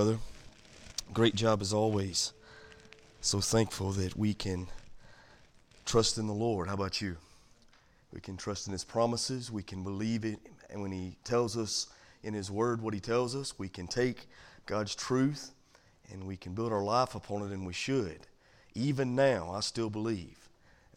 brother. Great job as always. So thankful that we can trust in the Lord. How about you? We can trust in His promises. We can believe it. And when He tells us in His Word what He tells us, we can take God's truth and we can build our life upon it, and we should. Even now, I still believe.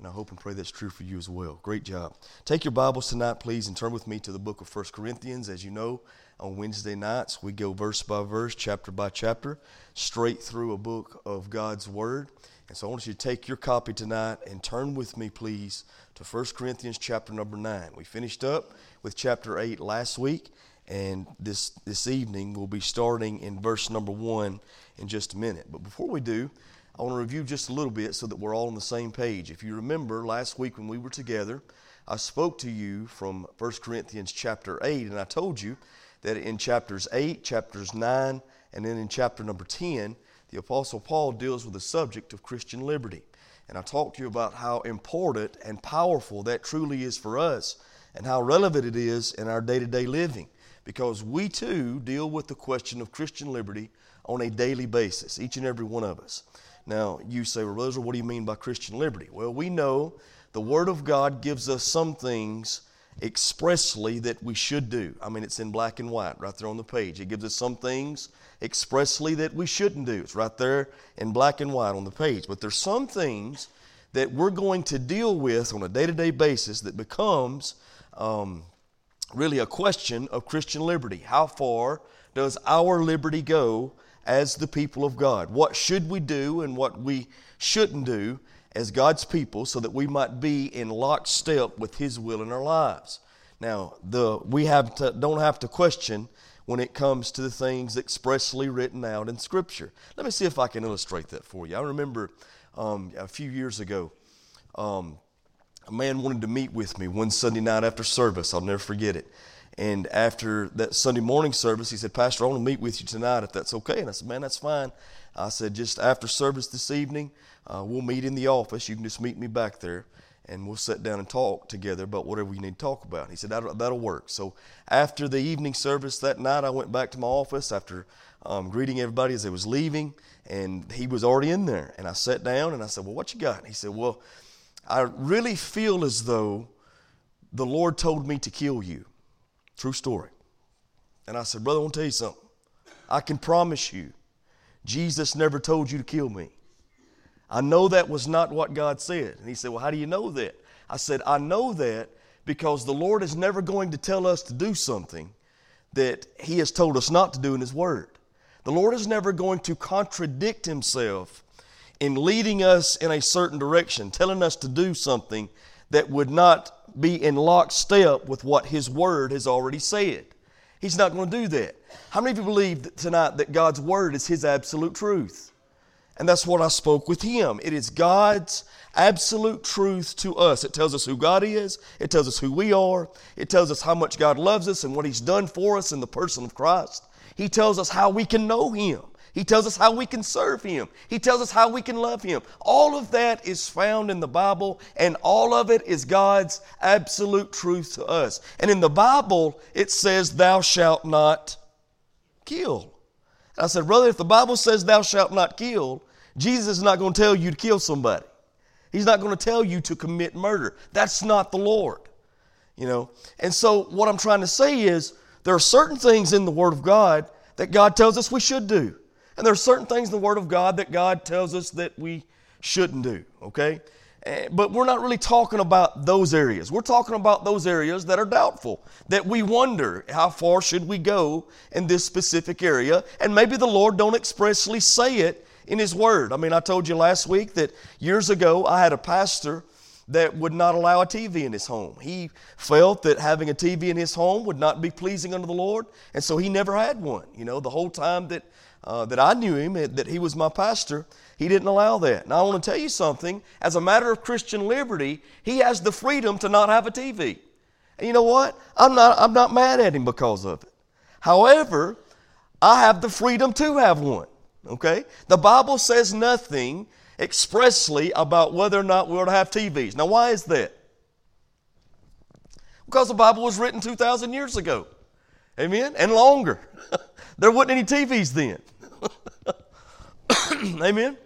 And I hope and pray that's true for you as well. Great job. Take your Bibles tonight, please, and turn with me to the book of 1 Corinthians. As you know, on Wednesday nights, we go verse by verse, chapter by chapter, straight through a book of God's Word. And so I want you to take your copy tonight and turn with me, please, to 1 Corinthians chapter number 9. We finished up with chapter 8 last week, and this, this evening we'll be starting in verse number 1 in just a minute. But before we do, I want to review just a little bit so that we're all on the same page. If you remember last week when we were together, I spoke to you from 1 Corinthians chapter 8, and I told you that in chapters 8, chapters 9, and then in chapter number 10, the Apostle Paul deals with the subject of Christian liberty. And I talked to you about how important and powerful that truly is for us and how relevant it is in our day to day living because we too deal with the question of Christian liberty on a daily basis, each and every one of us. Now, you say, well, Rosa, what do you mean by Christian liberty? Well, we know the Word of God gives us some things expressly that we should do. I mean, it's in black and white right there on the page. It gives us some things expressly that we shouldn't do. It's right there in black and white on the page. But there's some things that we're going to deal with on a day to day basis that becomes um, really a question of Christian liberty. How far does our liberty go as the people of God? What should we do and what we shouldn't do as God's people so that we might be in lockstep with His will in our lives. Now, the, we have to, don't have to question when it comes to the things expressly written out in Scripture. Let me see if I can illustrate that for you. I remember um, a few years ago, um, a man wanted to meet with me one Sunday night after service. I'll never forget it. And after that Sunday morning service, he said, Pastor, I want to meet with you tonight if that's okay. And I said, Man, that's fine. I said, Just after service this evening, uh, we'll meet in the office. You can just meet me back there and we'll sit down and talk together about whatever you need to talk about. He said, that'll, that'll work. So after the evening service that night, I went back to my office after um, greeting everybody as they was leaving, and he was already in there. And I sat down and I said, Well, what you got? And he said, Well, I really feel as though the Lord told me to kill you. True story. And I said, Brother, I want to tell you something. I can promise you, Jesus never told you to kill me. I know that was not what God said. And he said, Well, how do you know that? I said, I know that because the Lord is never going to tell us to do something that He has told us not to do in His Word. The Lord is never going to contradict Himself in leading us in a certain direction, telling us to do something that would not be in lockstep with what His Word has already said. He's not going to do that. How many of you believe tonight that God's Word is His absolute truth? And that's what I spoke with him. It is God's absolute truth to us. It tells us who God is, it tells us who we are, it tells us how much God loves us and what He's done for us in the person of Christ. He tells us how we can know Him. He tells us how we can serve Him. He tells us how we can love Him. All of that is found in the Bible, and all of it is God's absolute truth to us. And in the Bible, it says, Thou shalt not kill. I said, Brother, if the Bible says thou shalt not kill, Jesus is not going to tell you to kill somebody. He's not going to tell you to commit murder. That's not the Lord. You know? And so what I'm trying to say is there are certain things in the Word of God that God tells us we should do. And there are certain things in the Word of God that God tells us that we shouldn't do. Okay? Eh, but we're not really talking about those areas. We're talking about those areas that are doubtful, that we wonder how far should we go in this specific area, and maybe the Lord don't expressly say it in His Word. I mean, I told you last week that years ago I had a pastor that would not allow a TV in his home. He felt that having a TV in his home would not be pleasing unto the Lord, and so he never had one. You know, the whole time that uh, that I knew him, that he was my pastor, he didn't allow that. Now, I want to tell you something. As a matter of Christian liberty, he has the freedom to not have a TV. And you know what? I'm not, I'm not mad at him because of it. However, I have the freedom to have one. Okay? The Bible says nothing expressly about whether or not we ought to have TVs. Now, why is that? Because the Bible was written 2,000 years ago. Amen? And longer. there wasn't any TVs then. Amen?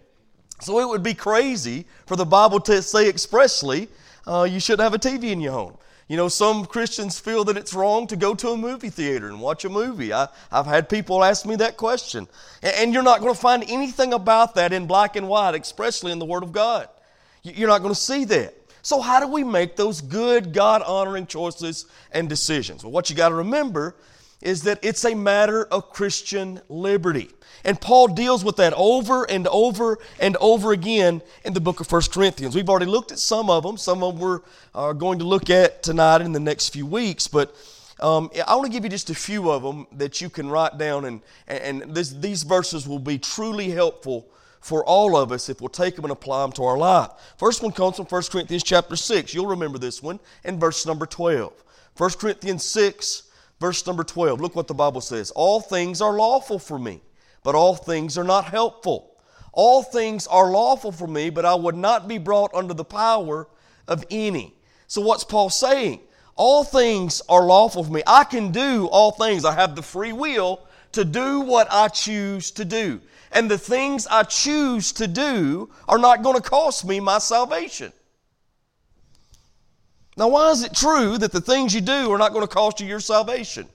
So it would be crazy for the Bible to say expressly uh, you shouldn't have a TV in your home. You know, some Christians feel that it's wrong to go to a movie theater and watch a movie. I, have had people ask me that question. And, and you're not going to find anything about that in black and white, expressly in the Word of God. You're not going to see that. So, how do we make those good, God honoring choices and decisions? Well, what you got to remember is that it's a matter of Christian liberty. And Paul deals with that over and over and over again in the book of 1 Corinthians. We've already looked at some of them. Some of them we're uh, going to look at tonight in the next few weeks. But um, I want to give you just a few of them that you can write down, and, and this, these verses will be truly helpful for all of us if we'll take them and apply them to our life. First one comes from 1 Corinthians chapter 6. You'll remember this one in verse number 12. 1 Corinthians 6, verse number 12. Look what the Bible says. All things are lawful for me, but all things are not helpful. All things are lawful for me, but I would not be brought under the power of any. So what's Paul saying? All things are lawful for me. I can do all things. I have the free will to do what I choose to do. And the things I choose to do are not going to cost me my salvation. Now, why is it true that the things you do are not going to cost you your salvation?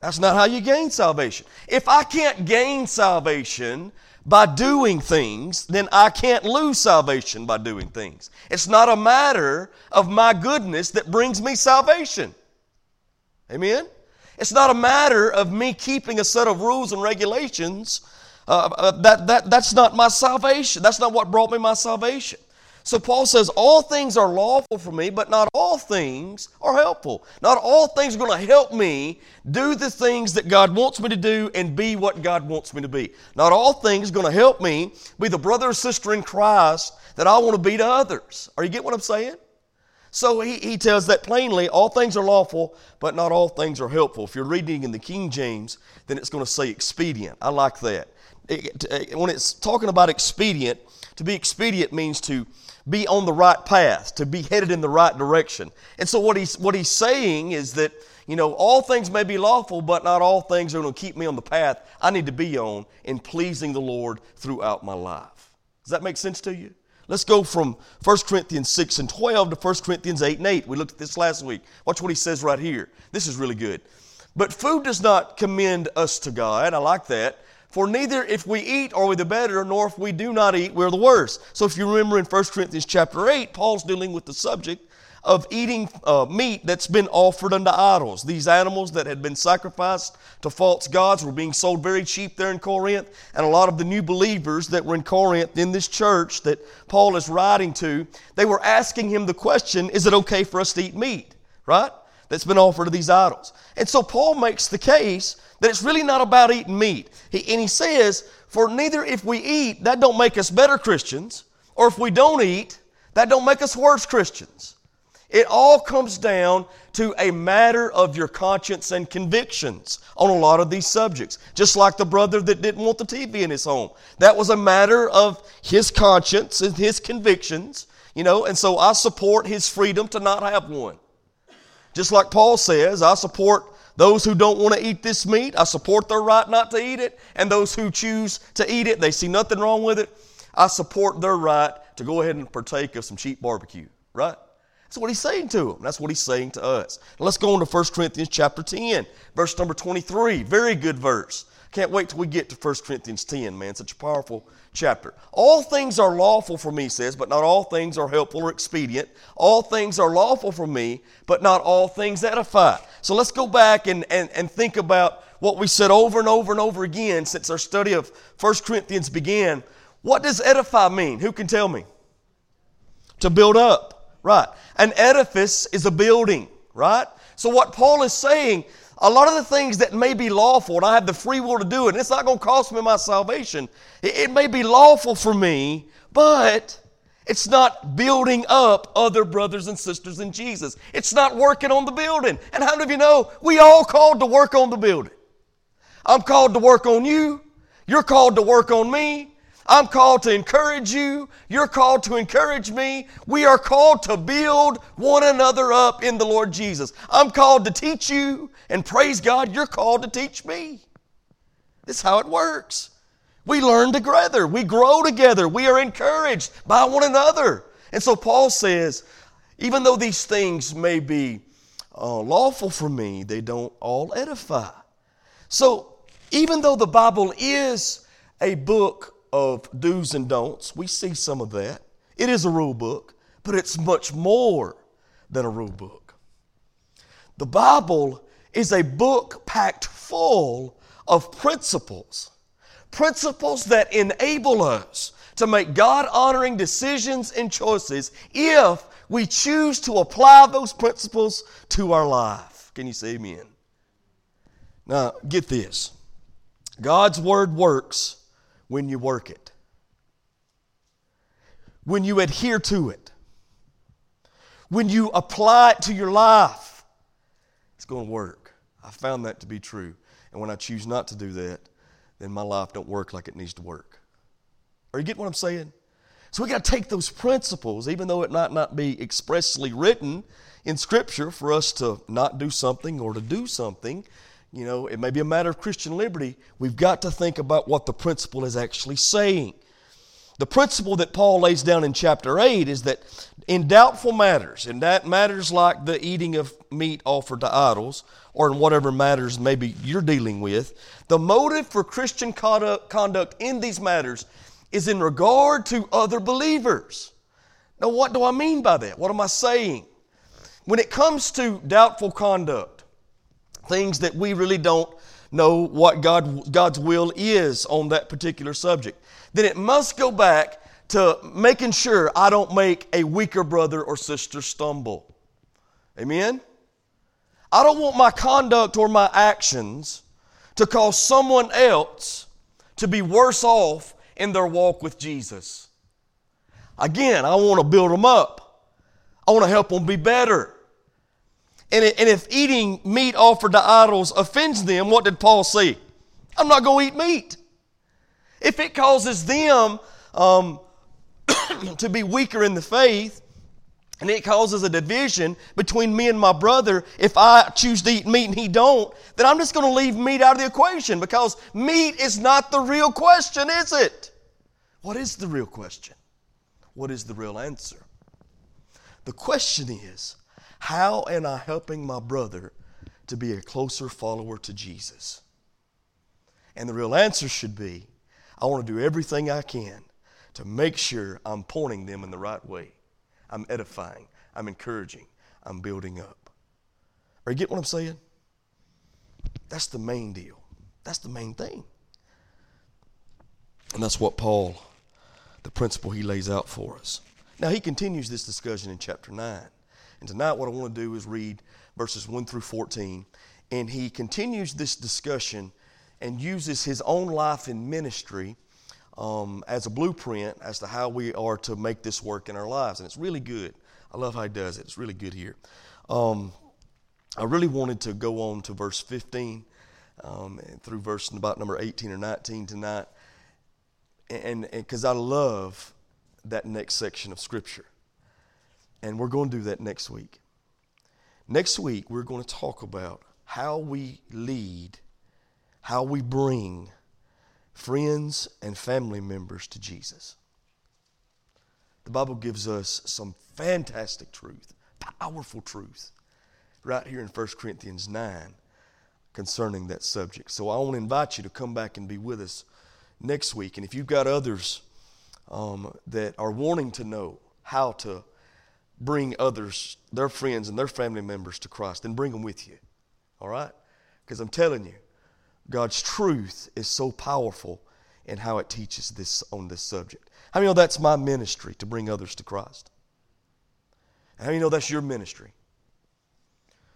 That's not how you gain salvation. If I can't gain salvation by doing things, then I can't lose salvation by doing things. It's not a matter of my goodness that brings me salvation. Amen? It's not a matter of me keeping a set of rules and regulations. Uh, uh, that, that, that's not my salvation. That's not what brought me my salvation. So Paul says, All things are lawful for me, but not all things are helpful. Not all things are going to help me do the things that God wants me to do and be what God wants me to be. Not all things are going to help me be the brother or sister in Christ that I want to be to others. Are you get what I'm saying? So he, he tells that plainly all things are lawful, but not all things are helpful. If you're reading in the King James, then it's going to say expedient. I like that. It, when it's talking about expedient, to be expedient means to be on the right path, to be headed in the right direction. And so what he's, what he's saying is that, you know, all things may be lawful, but not all things are going to keep me on the path I need to be on in pleasing the Lord throughout my life. Does that make sense to you? Let's go from 1 Corinthians 6 and 12 to 1 Corinthians 8 and 8. We looked at this last week. Watch what he says right here. This is really good. But food does not commend us to God. I like that. For neither if we eat are we the better, nor if we do not eat, we're the worse. So if you remember in 1 Corinthians chapter 8, Paul's dealing with the subject of eating uh, meat that's been offered unto idols. These animals that had been sacrificed to false gods were being sold very cheap there in Corinth. And a lot of the new believers that were in Corinth in this church that Paul is writing to, they were asking him the question is it okay for us to eat meat? Right? That's been offered to these idols. And so Paul makes the case that it's really not about eating meat. He, and he says, for neither if we eat, that don't make us better Christians, or if we don't eat, that don't make us worse Christians. It all comes down to a matter of your conscience and convictions on a lot of these subjects. Just like the brother that didn't want the TV in his home. That was a matter of his conscience and his convictions, you know, and so I support his freedom to not have one. Just like Paul says, I support those who don't want to eat this meat, I support their right not to eat it, and those who choose to eat it, they see nothing wrong with it, I support their right to go ahead and partake of some cheap barbecue, right? That's what he's saying to them. That's what he's saying to us. Let's go on to 1 Corinthians chapter 10, verse number 23. Very good verse. Can't wait till we get to 1 Corinthians 10, man. Such a powerful chapter. All things are lawful for me, says, but not all things are helpful or expedient. All things are lawful for me, but not all things edify. So let's go back and, and, and think about what we said over and over and over again since our study of 1 Corinthians began. What does edify mean? Who can tell me? To build up. Right. An edifice is a building, right? So what Paul is saying, a lot of the things that may be lawful, and I have the free will to do it, and it's not going to cost me my salvation. It, it may be lawful for me, but it's not building up other brothers and sisters in Jesus. It's not working on the building. And how many of you know we all called to work on the building? I'm called to work on you. You're called to work on me. I'm called to encourage you. You're called to encourage me. We are called to build one another up in the Lord Jesus. I'm called to teach you, and praise God, you're called to teach me. This is how it works. We learn together, we grow together, we are encouraged by one another. And so Paul says, even though these things may be uh, lawful for me, they don't all edify. So, even though the Bible is a book of do's and don'ts, we see some of that. It is a rule book, but it's much more than a rule book. The Bible is a book packed full of principles, principles that enable us to make God honoring decisions and choices if we choose to apply those principles to our life. Can you say amen? Now, get this God's Word works when you work it, when you adhere to it, when you apply it to your life. It's going to work. I found that to be true. And when I choose not to do that, then my life don't work like it needs to work. Are you getting what I'm saying? So we got to take those principles, even though it might not be expressly written in Scripture for us to not do something or to do something you know, it may be a matter of Christian liberty. We've got to think about what the principle is actually saying. The principle that Paul lays down in chapter 8 is that in doubtful matters, in that matters like the eating of meat offered to idols, or in whatever matters maybe you're dealing with, the motive for Christian conduct in these matters is in regard to other believers. Now, what do I mean by that? What am I saying? When it comes to doubtful conduct, things that we really don't know what God, God's will is on that particular subject, then it must go back to making sure I don't make a weaker brother or sister stumble. Amen? I don't want my conduct or my actions to cause someone else to be worse off in their walk with Jesus. Again, I want to build them up. I want to help them be better. And, if eating meat offered to idols offends them, what did Paul say? I'm not going to eat meat. If it causes them um, to be weaker in the faith, and it causes a division between me and my brother, if I choose to eat meat and he don't, then I'm just going to leave meat out of the equation because meat is not the real question, is it? What is the real question? What is the real answer? The question is how am I helping my brother to be a closer follower to Jesus? And the real answer should be I want to do everything I can to make sure I'm pointing them in the right way. I'm edifying, I'm encouraging, I'm building up. Are you getting what I'm saying? That's the main deal. That's the main thing. And that's what Paul, the principle he lays out for us. Now, he continues this discussion in chapter 9. And tonight, what I want to do is read verses 1 through 14. And he continues this discussion and uses his own life in ministry um, as a blueprint as to how we are to make this work in our lives. And it's really good. I love how he does it. It's really good here. Um, I really wanted to go on to verse 15 um, through verse about number 18 or 19 tonight. And because I love that next section of Scripture. And we're going to do that next week. Next week, we're going to talk about how we lead, how we bring friends and family members to Jesus. The Bible gives us some fantastic truth, powerful truth, right here in 1 Corinthians 9 concerning that subject. So I want to invite you to come back and be with us next week. And if you've got others um, that are wanting to know how to bring others, their friends and their family members to Christ, and bring them with you. All right? Because I'm telling you, God's truth is so powerful in how it teaches this on this subject. How many know that's my ministry to bring others to Christ? How many know that's your ministry?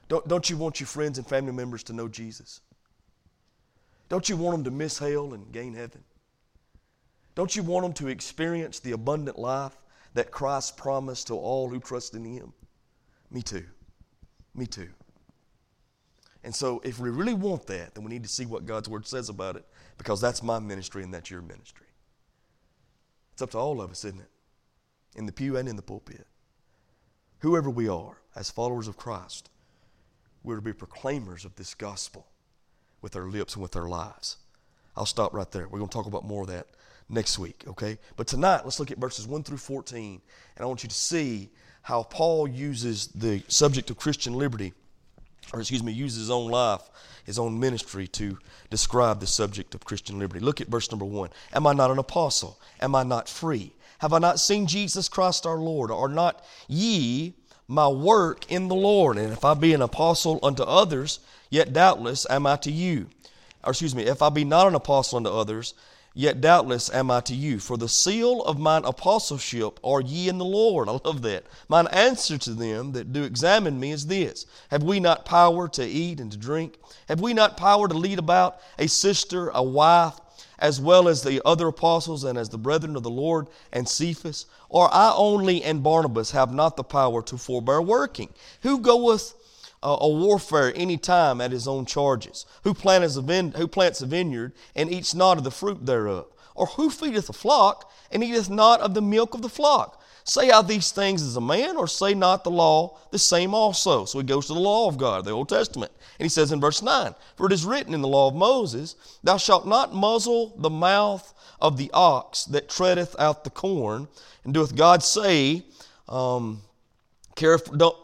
Don't, don't you want your friends and family members to know Jesus? Don't you want them to miss hell and gain heaven? Don't you want them to experience the abundant life that Christ promised to all who trust in Him? Me too. Me too. And so, if we really want that, then we need to see what God's Word says about it because that's my ministry and that's your ministry. It's up to all of us, isn't it? In the pew and in the pulpit. Whoever we are, as followers of Christ, we're to be proclaimers of this gospel with our lips and with our lives. I'll stop right there. We're going to talk about more of that next week, okay? But tonight, let's look at verses 1 through 14, and I want you to see how Paul uses the subject of Christian liberty, or excuse me, uses his own life, his own ministry to describe the subject of Christian liberty. Look at verse number 1. Am I not an apostle? Am I not free? Have I not seen Jesus Christ our Lord? Are not ye my work in the Lord? And if I be an apostle unto others, yet doubtless am I to you. Or excuse me, if I be not an apostle unto others, yet doubtless am I to you. For the seal of mine apostleship are ye in the Lord. I love that. Mine answer to them that do examine me is this Have we not power to eat and to drink? Have we not power to lead about a sister, a wife, as well as the other apostles and as the brethren of the Lord and Cephas? Or I only and Barnabas have not the power to forbear working? Who goeth a warfare any time at his own charges? Who plants, a vineyard and eats not of the fruit thereof? Or who feedeth a flock and eateth not of the milk of the flock? Say I these things as a man, or say not the law the same also? So he goes to the law of God, the Old Testament. And he says in verse 9, For it is written in the law of Moses, Thou shalt not muzzle the mouth of the ox that treadeth out the corn. And doeth God say, um, don't,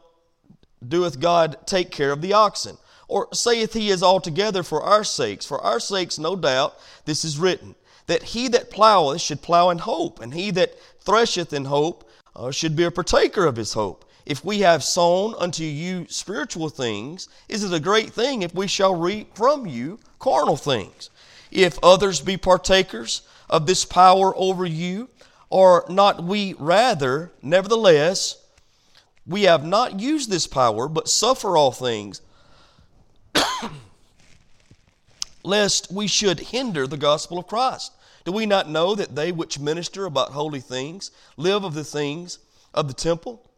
doeth God take care of the oxen? Or saith he is altogether for our sakes? For our sakes, no doubt, this is written, that he that ploweth should plow in hope, and he that thresheth in hope uh, should be a partaker of his hope. If we have sown unto you spiritual things, is it a great thing if we shall reap from you carnal things? If others be partakers of this power over you, are not we rather, nevertheless, we have not used this power, but suffer all things, lest we should hinder the gospel of Christ. Do we not know that they which minister about holy things live of the things of the temple?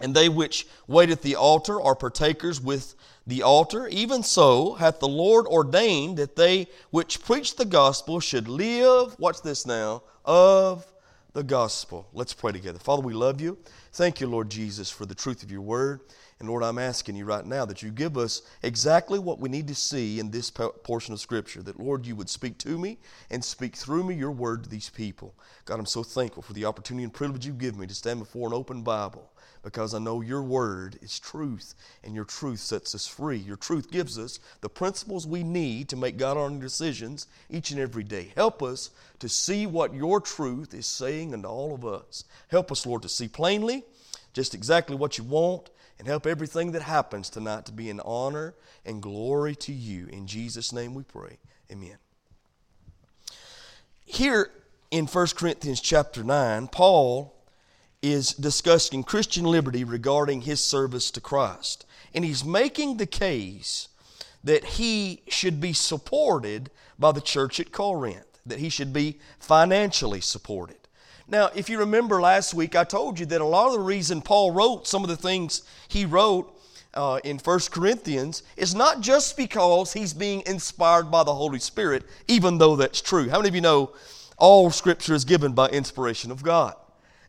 And they which wait at the altar are partakers with the altar. Even so hath the Lord ordained that they which preach the gospel should live, watch this now, of the gospel. Let's pray together. Father, we love you. Thank you, Lord Jesus, for the truth of your word. And Lord, I'm asking you right now that you give us exactly what we need to see in this portion of Scripture. That, Lord, you would speak to me and speak through me your word to these people. God, I'm so thankful for the opportunity and privilege you give me to stand before an open Bible because I know your word is truth and your truth sets us free. Your truth gives us the principles we need to make God honoring decisions each and every day. Help us to see what your truth is saying unto all of us. Help us, Lord, to see plainly just exactly what you want and help everything that happens tonight to be in honor and glory to you. In Jesus' name we pray. Amen. Here in 1 Corinthians chapter 9, Paul is discussing Christian liberty regarding his service to Christ. And he's making the case that he should be supported by the church at Corinth that he should be financially supported. Now, if you remember last week, I told you that a lot of the reason Paul wrote some of the things he wrote uh, in 1 Corinthians is not just because he's being inspired by the Holy Spirit, even though that's true. How many of you know all Scripture is given by inspiration of God?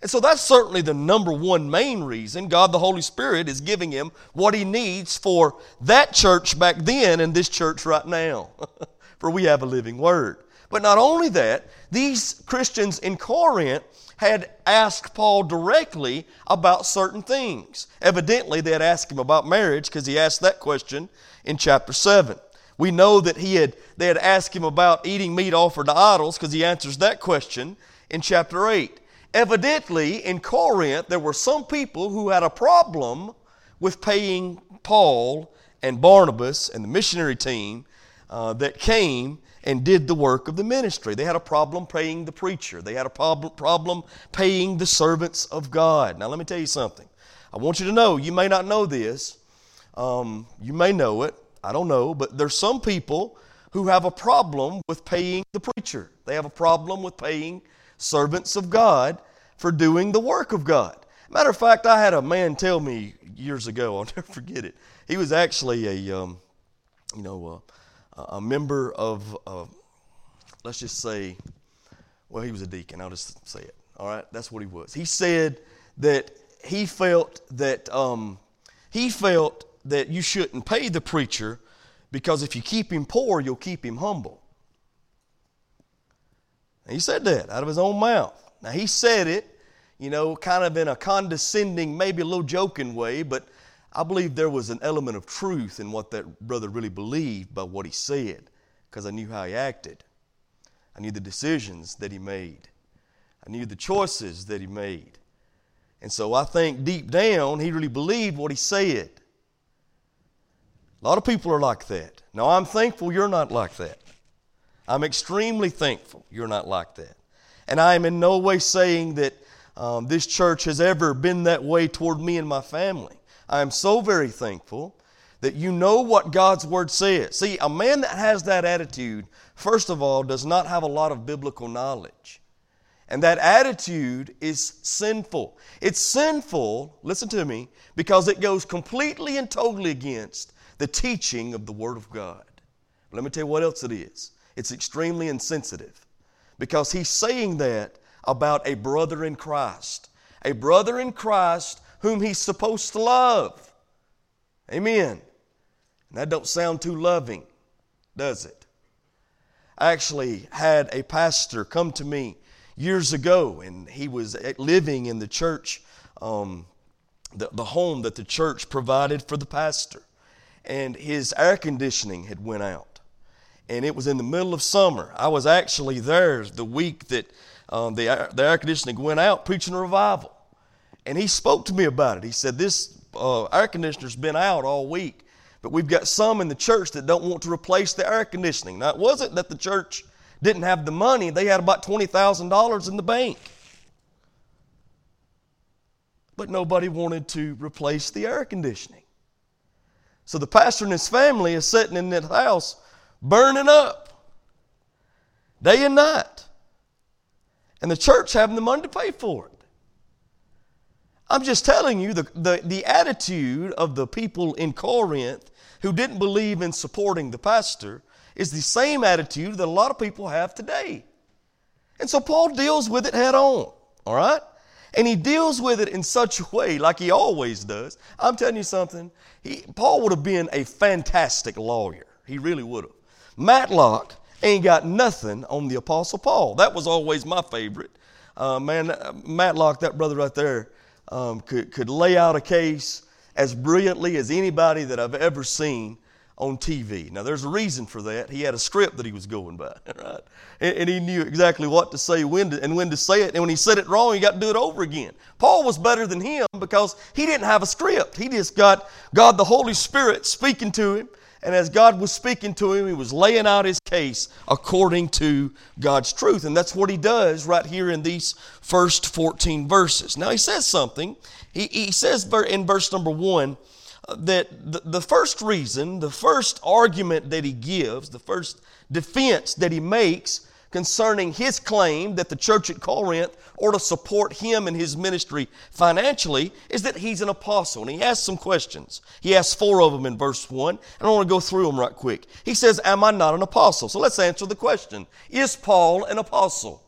And so that's certainly the number one main reason God the Holy Spirit is giving him what he needs for that church back then and this church right now. for we have a living word. But not only that, these Christians in Corinth had asked Paul directly about certain things. Evidently, they had asked him about marriage because he asked that question in chapter 7. We know that he had, they had asked him about eating meat offered to idols because he answers that question in chapter 8. Evidently, in Corinth, there were some people who had a problem with paying Paul and Barnabas and the missionary team uh, that came and did the work of the ministry. They had a problem paying the preacher, they had a problem, problem paying the servants of God. Now, let me tell you something. I want you to know, you may not know this, um, you may know it, I don't know, but there's some people who have a problem with paying the preacher. They have a problem with paying servants of God for doing the work of God. Matter of fact, I had a man tell me years ago, I'll never forget it. He was actually a, um, you know, a member of, uh, let's just say, well, he was a deacon. I'll just say it. All right, that's what he was. He said that he felt that um, he felt that you shouldn't pay the preacher because if you keep him poor, you'll keep him humble. He said that out of his own mouth. Now, he said it, you know, kind of in a condescending, maybe a little joking way, but I believe there was an element of truth in what that brother really believed by what he said because I knew how he acted. I knew the decisions that he made. I knew the choices that he made. And so I think deep down, he really believed what he said. A lot of people are like that. Now, I'm thankful you're not like that. I'm extremely thankful you're not like that. And I am in no way saying that um, this church has ever been that way toward me and my family. I am so very thankful that you know what God's Word says. See, a man that has that attitude, first of all, does not have a lot of biblical knowledge. And that attitude is sinful. It's sinful, listen to me, because it goes completely and totally against the teaching of the Word of God. Let me tell you what else it is it's extremely insensitive because he's saying that about a brother in Christ, a brother in Christ whom he's supposed to love. Amen. And that don't sound too loving, does it? I actually had a pastor come to me years ago, and he was living in the church, um, the, the home that the church provided for the pastor. And his air conditioning had went out. And it was in the middle of summer. I was actually there the week that um, the, the air conditioning went out preaching a revival. And he spoke to me about it. He said, This uh, air conditioner's been out all week, but we've got some in the church that don't want to replace the air conditioning. Now, it wasn't that the church didn't have the money, they had about $20,000 in the bank. But nobody wanted to replace the air conditioning. So the pastor and his family is sitting in that house burning up day and night. And the church having the money to pay for it. I'm just telling you the, the, the attitude of the people in Corinth who didn't believe in supporting the pastor is the same attitude that a lot of people have today. And so Paul deals with it head on, all right? And he deals with it in such a way, like he always does. I'm telling you something, he, Paul would have been a fantastic lawyer. He really would have. Matlock ain't got nothing on the Apostle Paul. That was always my favorite. Uh, man, Matlock, that brother right there, um, could, could lay out a case as brilliantly as anybody that I've ever seen on TV. Now, there's a reason for that. He had a script that he was going by, right? And, and, he knew exactly what to say when to, and when to say it. And when he said it wrong, he got to do it over again. Paul was better than him because he didn't have a script. He just got God the Holy Spirit speaking to him. And as God was speaking to him, he was laying out his case according to God's truth. And that's what he does right here in these first 14 verses. Now, he says something. He, he says in verse number one, uh, that the, the first reason, the first argument that he gives, the first defense that he makes concerning his claim that the church at Corinth ought to support him and his ministry financially is that he's an apostle. And he asks some questions. He asks four of them in verse 1, and I want to go through them right quick. He says, Am I not an apostle? So let's answer the question Is Paul an apostle?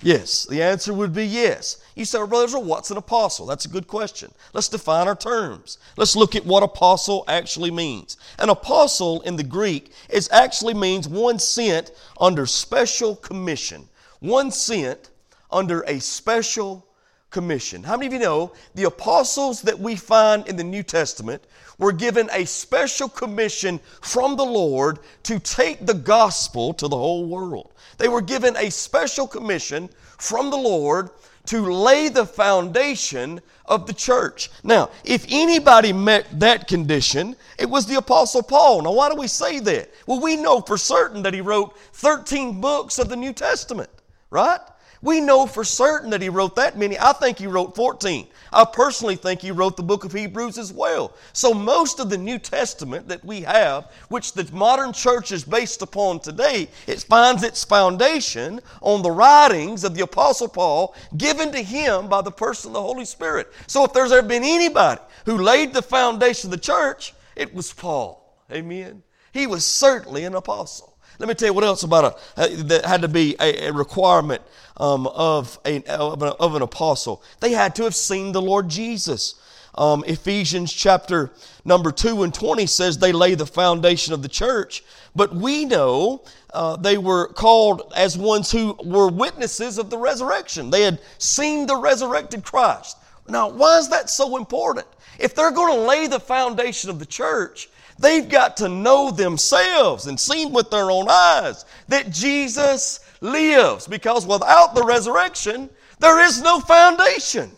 Yes, the answer would be yes. You say, well, brothers, well, what's an apostle? That's a good question. Let's define our terms. Let's look at what apostle actually means. An apostle in the Greek is actually means one sent under special commission. One sent under a special commission. How many of you know the apostles that we find in the New Testament were given a special commission from the Lord to take the gospel to the whole world? They were given a special commission from the Lord to lay the foundation of the church. Now, if anybody met that condition, it was the Apostle Paul. Now, why do we say that? Well, we know for certain that he wrote 13 books of the New Testament, right? We know for certain that he wrote that many. I think he wrote 14. I personally think he wrote the book of Hebrews as well. So most of the New Testament that we have, which the modern church is based upon today, it finds its foundation on the writings of the Apostle Paul given to him by the person of the Holy Spirit. So if there's ever been anybody who laid the foundation of the church, it was Paul. Amen. He was certainly an apostle. Let me tell you what else about a, that had to be a, a requirement um, of, a, of, an, of, an, apostle. They had to have seen the Lord Jesus. Um, Ephesians chapter number 2 and 20 says they lay the foundation of the church. But we know uh, they were called as ones who were witnesses of the resurrection. They had seen the resurrected Christ. Now, why is that so important? If they're going to lay the foundation of the church, they've got to know themselves and seen with their own eyes that Jesus lives. Because without the resurrection, there is no foundation.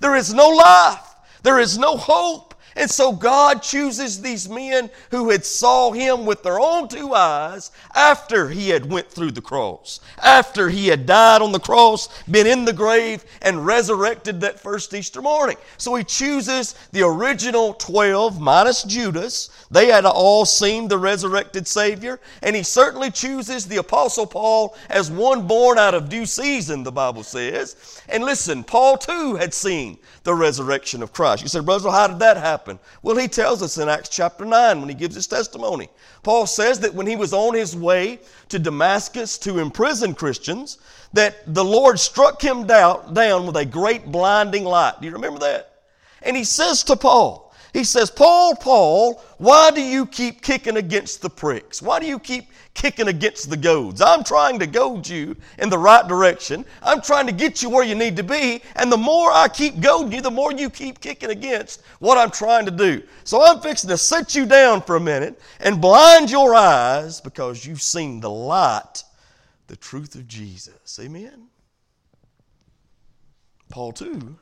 There is no life. There is no hope. And so God chooses these men who had saw him with their own two eyes after he had went through the cross, after he had died on the cross, been in the grave, and resurrected that first Easter morning. So he chooses the original 12 minus Judas. They had all seen the resurrected Savior. And he certainly chooses the Apostle Paul as one born out of due season, the Bible says. And listen, Paul too had seen the resurrection of Christ. You said, Brother, how did that happen? Well, he tells us in Acts chapter 9 when he gives his testimony. Paul says that when he was on his way to Damascus to imprison Christians, that the Lord struck him down, down with a great blinding light. Do you remember that? And he says to Paul, he says, Paul, Paul, why do you keep kicking against the pricks? Why do you keep kicking against the goads? I'm trying to goad you in the right direction. I'm trying to get you where you need to be. And the more I keep goading you, the more you keep kicking against what I'm trying to do. So I'm fixing to set you down for a minute and blind your eyes because you've seen the light, the truth of Jesus. Amen? Paul, too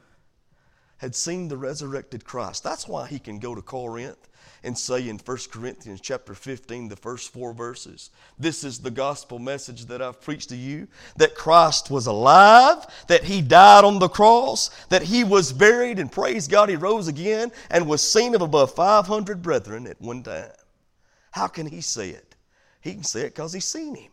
had seen the resurrected Christ. That's why he can go to Corinth and say in 1 Corinthians chapter 15, the first four verses, This is the gospel message that I've preached to you that Christ was alive, that he died on the cross, that he was buried, and praise God, he rose again and was seen of above 500 brethren at one time. How can he say it? He can say it because he's seen him.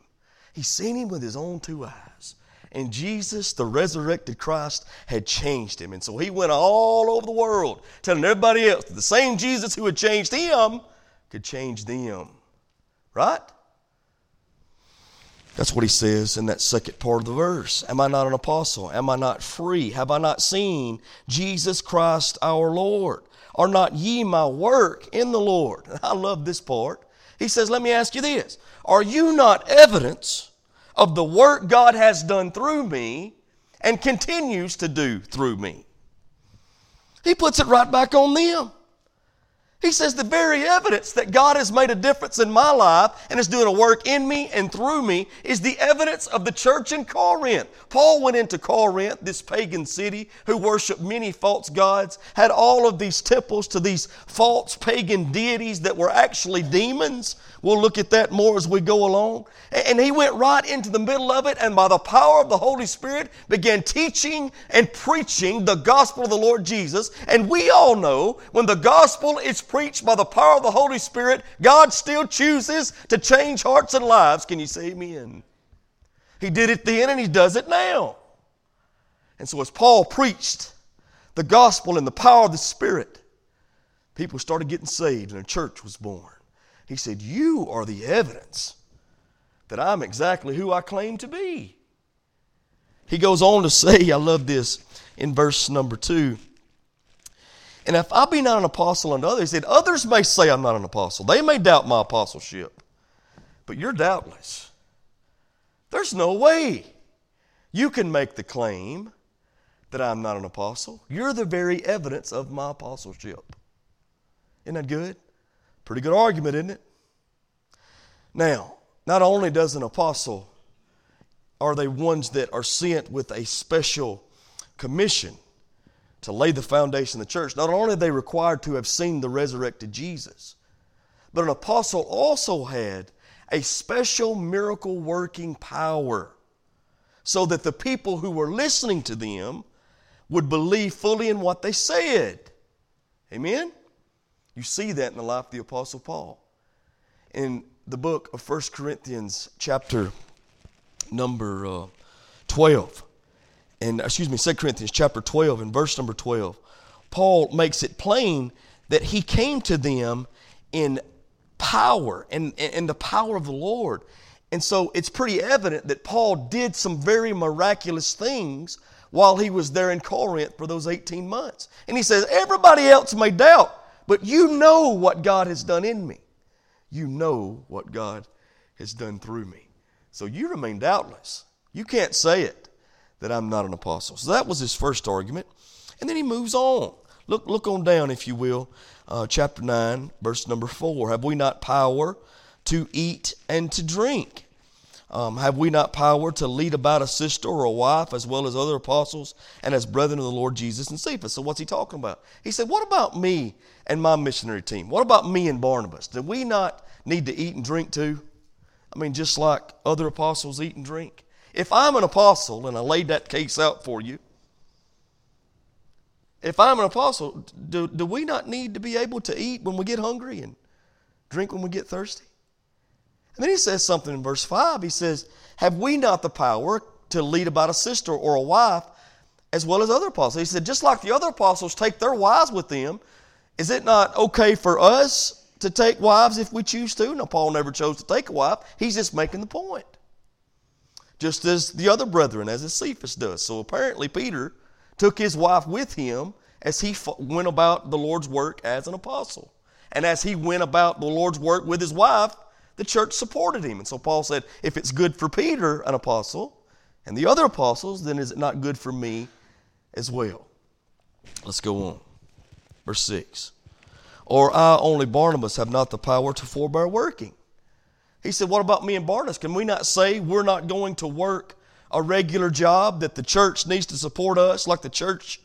He's seen him with his own two eyes. And Jesus, the resurrected Christ, had changed him. And so he went all over the world telling everybody else that the same Jesus who had changed him could change them. Right? That's what he says in that second part of the verse. Am I not an apostle? Am I not free? Have I not seen Jesus Christ our Lord? Are not ye my work in the Lord? I love this part. He says, Let me ask you this Are you not evidence of the work God has done through me and continues to do through me. He puts it right back on them. He says the very evidence that God has made a difference in my life and is doing a work in me and through me is the evidence of the church in Corinth. Paul went into Corinth, this pagan city who worshiped many false gods, had all of these temples to these false pagan deities that were actually demons. We'll look at that more as we go along. And he went right into the middle of it and by the power of the Holy Spirit began teaching and preaching the gospel of the Lord Jesus. And we all know when the gospel is preached by the power of the Holy Spirit, God still chooses to change hearts and lives. Can you say amen? He did it then and he does it now. And so as Paul preached the gospel and the power of the Spirit, people started getting saved and a church was born. He said, You are the evidence that I'm exactly who I claim to be. He goes on to say, I love this in verse number two. And if I be not an apostle unto others, he said, others may say I'm not an apostle. They may doubt my apostleship. But you're doubtless. There's no way you can make the claim that I'm not an apostle. You're the very evidence of my apostleship. Isn't that good? Pretty good argument, isn't it? Now, not only does an apostle are they ones that are sent with a special commission to lay the foundation of the church, not only are they required to have seen the resurrected Jesus, but an apostle also had a special miracle working power so that the people who were listening to them would believe fully in what they said. Amen? You see that in the life of the Apostle Paul. In the book of 1 Corinthians, chapter number uh, 12, and excuse me, 2 Corinthians chapter 12 and verse number 12, Paul makes it plain that he came to them in power and, and the power of the Lord. And so it's pretty evident that Paul did some very miraculous things while he was there in Corinth for those 18 months. And he says, Everybody else may doubt, but you know what God has done in me. You know what God has done through me. So you remain doubtless. You can't say it that I'm not an apostle. So that was his first argument. And then he moves on. Look, look on down, if you will, uh, chapter 9, verse number 4. Have we not power to eat and to drink? Um, have we not power to lead about a sister or a wife as well as other apostles and as brethren of the Lord Jesus and Cephas? So, what's he talking about? He said, What about me and my missionary team? What about me and Barnabas? Do we not need to eat and drink too? I mean, just like other apostles eat and drink. If I'm an apostle, and I laid that case out for you, if I'm an apostle, do, do we not need to be able to eat when we get hungry and drink when we get thirsty? And then he says something in verse 5. He says, Have we not the power to lead about a sister or a wife as well as other apostles? He said, Just like the other apostles take their wives with them, is it not okay for us to take wives if we choose to? Now, Paul never chose to take a wife. He's just making the point. Just as the other brethren, as Cephas does. So apparently, Peter took his wife with him as he went about the Lord's work as an apostle. And as he went about the Lord's work with his wife, the church supported him. And so Paul said, if it's good for Peter, an apostle, and the other apostles, then is it not good for me as well? Let's go on. Verse 6. Or I only Barnabas have not the power to forbear working. He said, What about me and Barnabas? Can we not say we're not going to work a regular job, that the church needs to support us like the church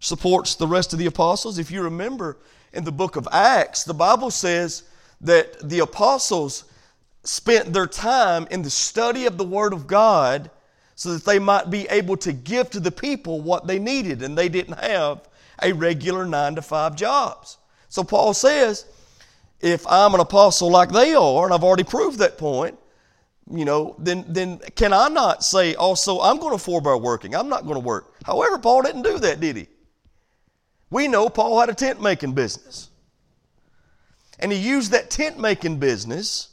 supports the rest of the apostles. If you remember in the book of Acts, the Bible says that the apostles spent their time in the study of the Word of God so that they might be able to give to the people what they needed, and they didn't have a regular nine to five jobs. So Paul says, if I'm an apostle like they are, and I've already proved that point, you know, then, then can I not say also, I'm going to forbear working? I'm not going to work. However, Paul didn't do that, did he? We know Paul had a tent making business. And he used that tent making business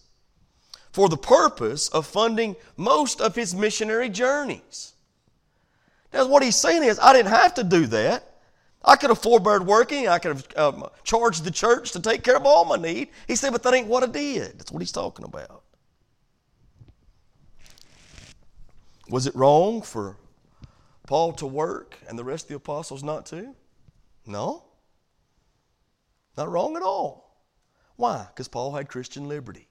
for the purpose of funding most of his missionary journeys. Now, what he's saying is, I didn't have to do that. I could have forbeared working. I could have um, charged the church to take care of all my need. He said, but that ain't what I did. That's what he's talking about. Was it wrong for Paul to work and the rest of the apostles not to? No. Not wrong at all. Why? Because Paul had Christian liberty.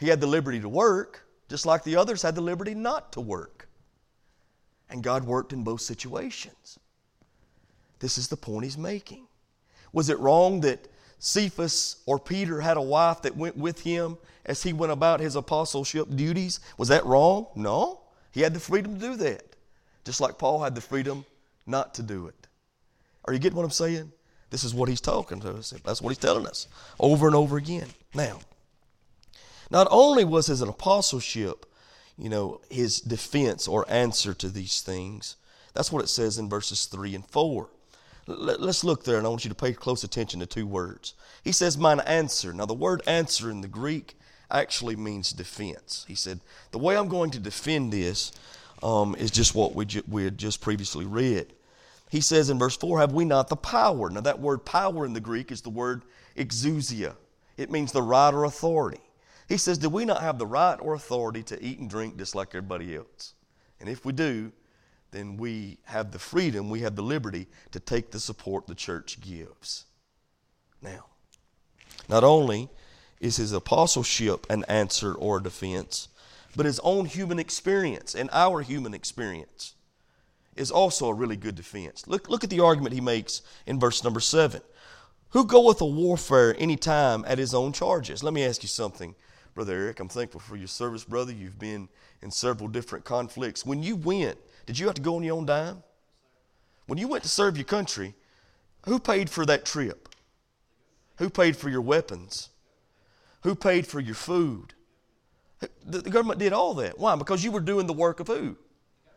He had the liberty to work, just like the others had the liberty not to work. And God worked in both situations. This is the point he's making. Was it wrong that Cephas or Peter had a wife that went with him as he went about his apostleship duties. Was that wrong? No. He had the freedom to do that, just like Paul had the freedom not to do it. Are you getting what I'm saying? This is what he's talking to us. That's what he's telling us over and over again. Now, not only was his apostleship, you know, his defense or answer to these things, that's what it says in verses 3 and 4. Let's look there, and I want you to pay close attention to two words. He says, Mine answer. Now, the word answer in the Greek actually means defense. He said, The way I'm going to defend this um, is just what we, ju- we had just previously read. He says in verse 4, Have we not the power? Now, that word power in the Greek is the word exousia, it means the right or authority. He says, Do we not have the right or authority to eat and drink just like everybody else? And if we do, then we have the freedom, we have the liberty to take the support the church gives. Now, not only is his apostleship an answer or a defense, but his own human experience and our human experience is also a really good defense. Look, look at the argument he makes in verse number seven. Who goeth a warfare any time at his own charges? Let me ask you something, Brother Eric. I'm thankful for your service, brother. You've been in several different conflicts. When you went did you have to go on your own dime? When you went to serve your country, who paid for that trip? Who paid for your weapons? Who paid for your food? The, government did all that. Why? Because you were doing the work of who?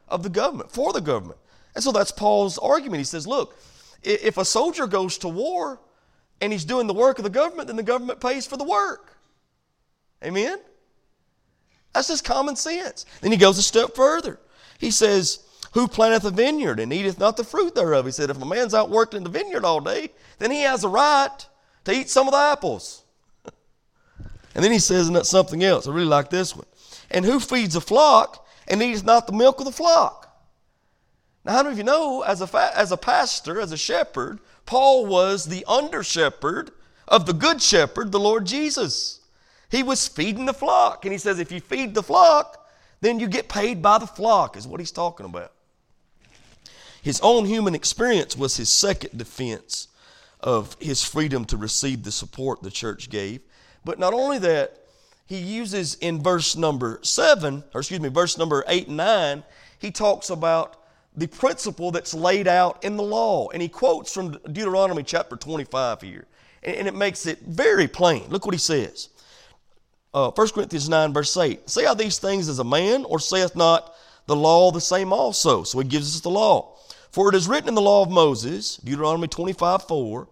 Of the government, for the government. And so that's Paul's argument. He says, look, if a soldier goes to war and he's doing the work of the government, then the government pays for the work. Amen? That's just common sense. Then he goes a step further. He says, Who planteth a vineyard and eateth not the fruit thereof? He said, If a man's out working in the vineyard all day, then he has a right to eat some of the apples. and then he says and that's something else. I really like this one. And who feeds a flock and eateth not the milk of the flock? Now, how many of you know, as a, fa- as a pastor, as a shepherd, Paul was the under shepherd of the good shepherd, the Lord Jesus. He was feeding the flock. And he says, if you feed the flock, then you get paid by the flock, is what he's talking about. His own human experience was his second defense of his freedom to receive the support the church gave. But not only that, he uses in verse number seven, or excuse me, verse number eight and nine, he talks about the principle that's laid out in the law. And he quotes from Deuteronomy chapter 25 here. And it makes it very plain. Look what he says. Uh, 1 Corinthians 9, verse 8. Say how these things as a man, or saith not the law the same also? So he gives us the law. For it is written in the law of Moses, Deuteronomy 25, 4,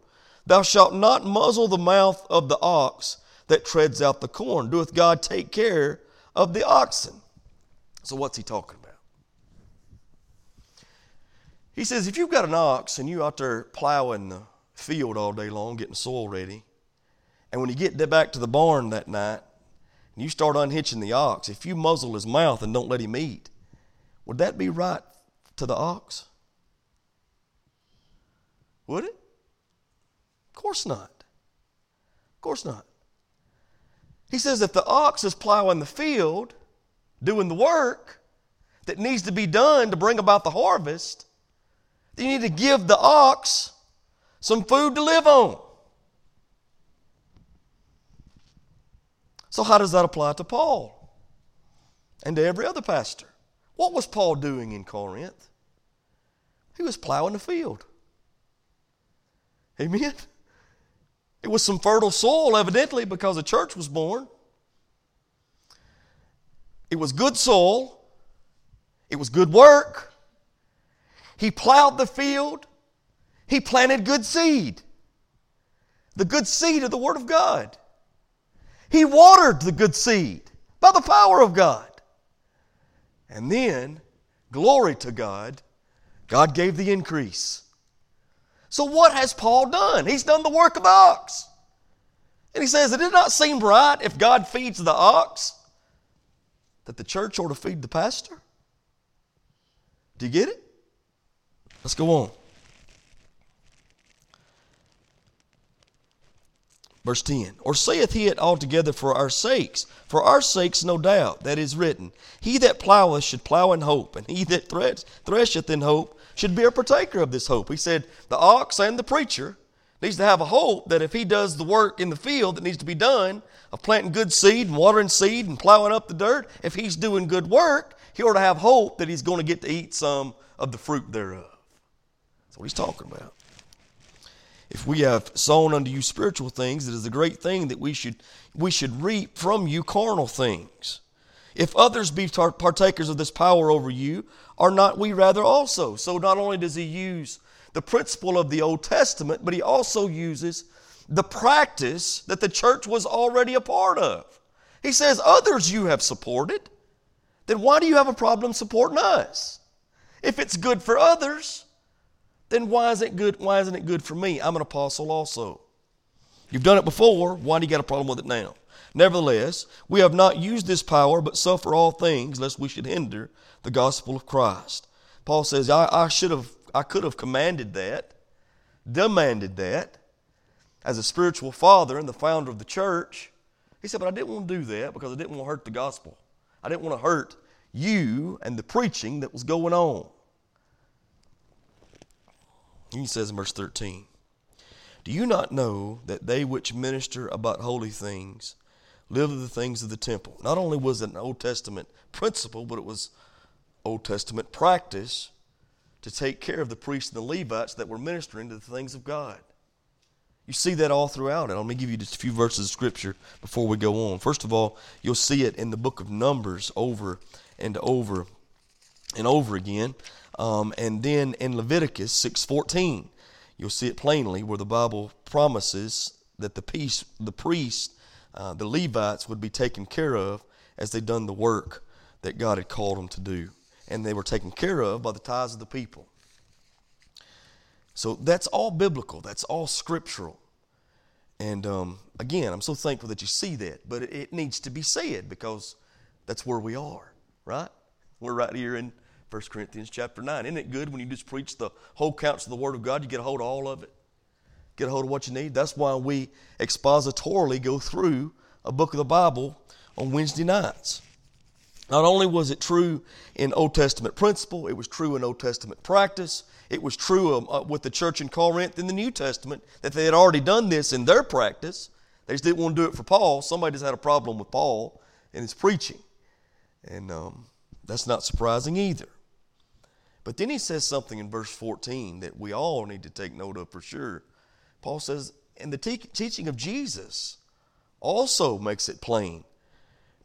Thou shalt not muzzle the mouth of the ox that treads out the corn. Doeth God take care of the oxen? So what's he talking about? He says, if you've got an ox and you're out there plowing the field all day long, getting soil ready, and when you get back to the barn that night, and you start unhitching the ox, if you muzzle his mouth and don't let him eat, would that be right to the ox? Would it? Of course not. Of course not. He says if the ox is plowing the field, doing the work that needs to be done to bring about the harvest, you need to give the ox some food to live on. So, how does that apply to Paul and to every other pastor? What was Paul doing in Corinth? He was plowing the field. Amen? It was some fertile soil, evidently, because a church was born. It was good soil. It was good work. He plowed the field. He planted good seed. The good seed of the Word of God. He watered the good seed by the power of God. And then, glory to God, God gave the increase. So, what has Paul done? He's done the work of the ox. And he says, It did not seem right if God feeds the ox that the church ought to feed the pastor. Do you get it? Let's go on. Verse 10 Or saith he it altogether for our sakes? For our sakes, no doubt, that is written. He that ploweth should plow in hope, and he that thresheth in hope should be a partaker of this hope. He said, The ox and the preacher needs to have a hope that if he does the work in the field that needs to be done of planting good seed and watering seed and plowing up the dirt, if he's doing good work, he ought to have hope that he's going to get to eat some of the fruit thereof. That's what he's talking about. If we have sown unto you spiritual things, it is a great thing that we should we should reap from you carnal things. If others be partakers of this power over you, are not we rather also? So not only does he use the principle of the Old Testament, but he also uses the practice that the church was already a part of. He says, Others you have supported, then why do you have a problem supporting us? If it's good for others, then why isn't it good? Why isn't it good for me? I'm an apostle also. You've done it before. Why do you got a problem with it now? Nevertheless, we have not used this power, but suffer all things, lest we should hinder the gospel of Christ. Paul says, I, I should have, I could have commanded that, demanded that, as a spiritual father and the founder of the church. He said, but I didn't want to do that because I didn't want to hurt the gospel. I didn't want to hurt you and the preaching that was going on. He says in verse 13, Do you not know that they which minister about holy things live of the things of the temple? Not only was it an Old Testament principle, but it was Old Testament practice to take care of the priests and the Levites that were ministering to the things of God. You see that all throughout it. Let me give you just a few verses of scripture before we go on. First of all, you'll see it in the book of Numbers over and over and over again. Um, and then in Leviticus 6:14, you'll see it plainly where the Bible promises that the peace, the priests, uh, the Levites would be taken care of as they'd done the work that God had called them to do. And they were taken care of by the tithes of the people. So that's all biblical, that's all scriptural. And um, again, I'm so thankful that you see that, but it, needs to be said because that's where we are, right? We're right here in 1 Corinthians chapter 9. Isn't it good when you just preach the whole counsel of the Word of God? You get a hold of all of it, get a hold of what you need. That's why we expositorily go through a book of the Bible on Wednesday nights. Not only was it true in Old Testament principle, it was true in Old Testament practice. It was true um, uh, with the church in Corinth in the New Testament that they had already done this in their practice. They just didn't want to do it for Paul. Somebody just had a problem with Paul and his preaching. And um, that's not surprising either. But then he says something in verse 14 that we all need to take note of for sure. Paul says, and the te- teaching of Jesus also makes it plain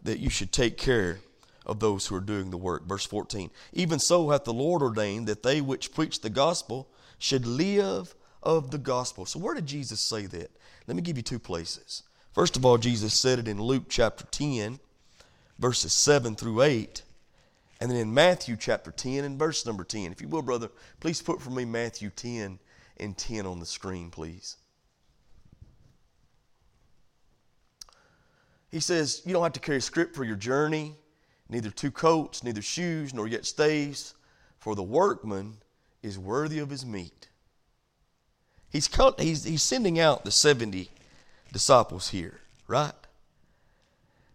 that you should take care of those who are doing the work. Verse 14. Even so hath the Lord ordained that they which preach the gospel should live of the gospel. So, where did Jesus say that? Let me give you two places. First of all, Jesus said it in Luke chapter 10, verses 7 through 8. And then in Matthew chapter 10 and verse number 10. If you will, brother, please put for me Matthew 10 and 10 on the screen, please. He says, You don't have to carry a script for your journey neither two coats, neither shoes, nor yet staves, for the workman is worthy of his meat. He's, he's, he's sending out the 70 disciples here, right?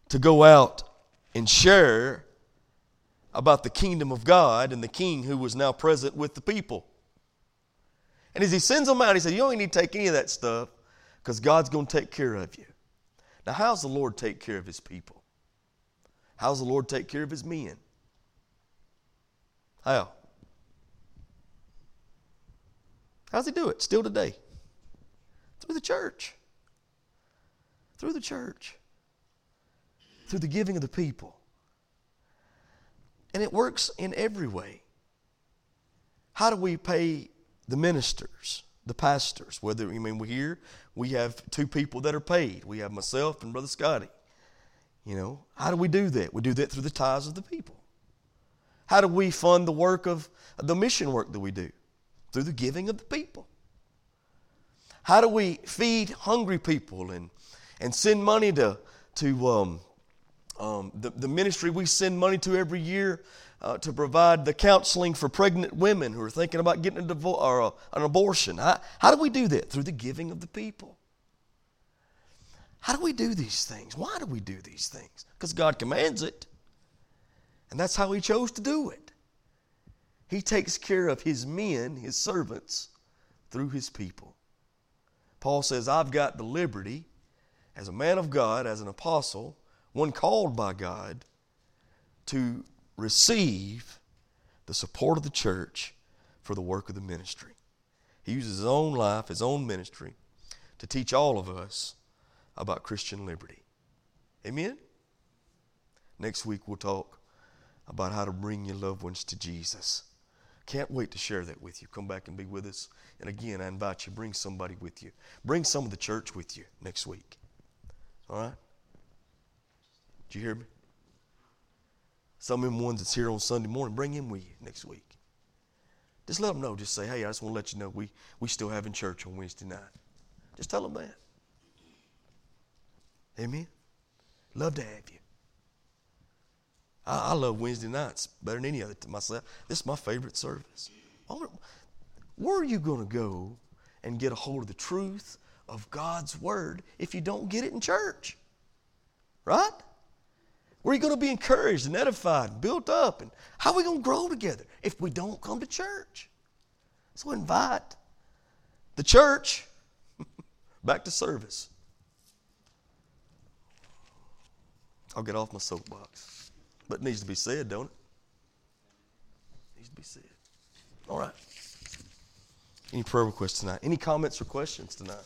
To go out and share about the kingdom of God and the king who was now present with the people. And as he sends them out, he said, You don't need to take any of that stuff because God's going to take care of you. Now, how's the Lord take care of his people? How's the Lord take care of his men? How? How does he do it still today? Through the church. Through the church. Through the giving of the people. And it works in every way. How do we pay the ministers, the pastors? Whether I mean we here we have two people that are paid. We have myself and Brother Scotty. You know, how do we do that? We do that through the tithes of the people. How do we fund the work of the mission work that we do? Through the giving of the people. How do we feed hungry people and, and send money to, to um, um, the, the ministry we send money to every year uh, to provide the counseling for pregnant women who are thinking about getting a divorce or a, an abortion? How, how do we do that? Through the giving of the people. How do we do these things? Why do we do these things? Because God commands it. And that's how He chose to do it. He takes care of His men, His servants, through His people. Paul says, I've got the liberty as a man of God, as an apostle, one called by God, to receive the support of the church for the work of the ministry. He uses his own life, his own ministry, to teach all of us about Christian liberty. Amen? Next week we'll talk about how to bring your loved ones to Jesus. Can't wait to share that with you. Come back and be with us. And again, I invite you, bring somebody with you. Bring some of the church with you next week. All right? Did you hear me? Some of them ones that's here on Sunday morning, bring him with you next week. Just let them know. Just say, hey, I just want to let you know we, we still having church on Wednesday night. Just tell them that. Amen. Love to have you. I, I love Wednesday nights better than any other to myself. This is my favorite service. Where are you going to go and get a hold of the truth of God's Word if you don't get it in church? Right? Where are you going to be encouraged and edified and built up? And how are we going to grow together if we don't come to church? So invite the church back to service. I'll get off my soapbox. But it needs to be said, don't it? it needs to be said. All right. Any prayer requests tonight? Any comments or questions tonight?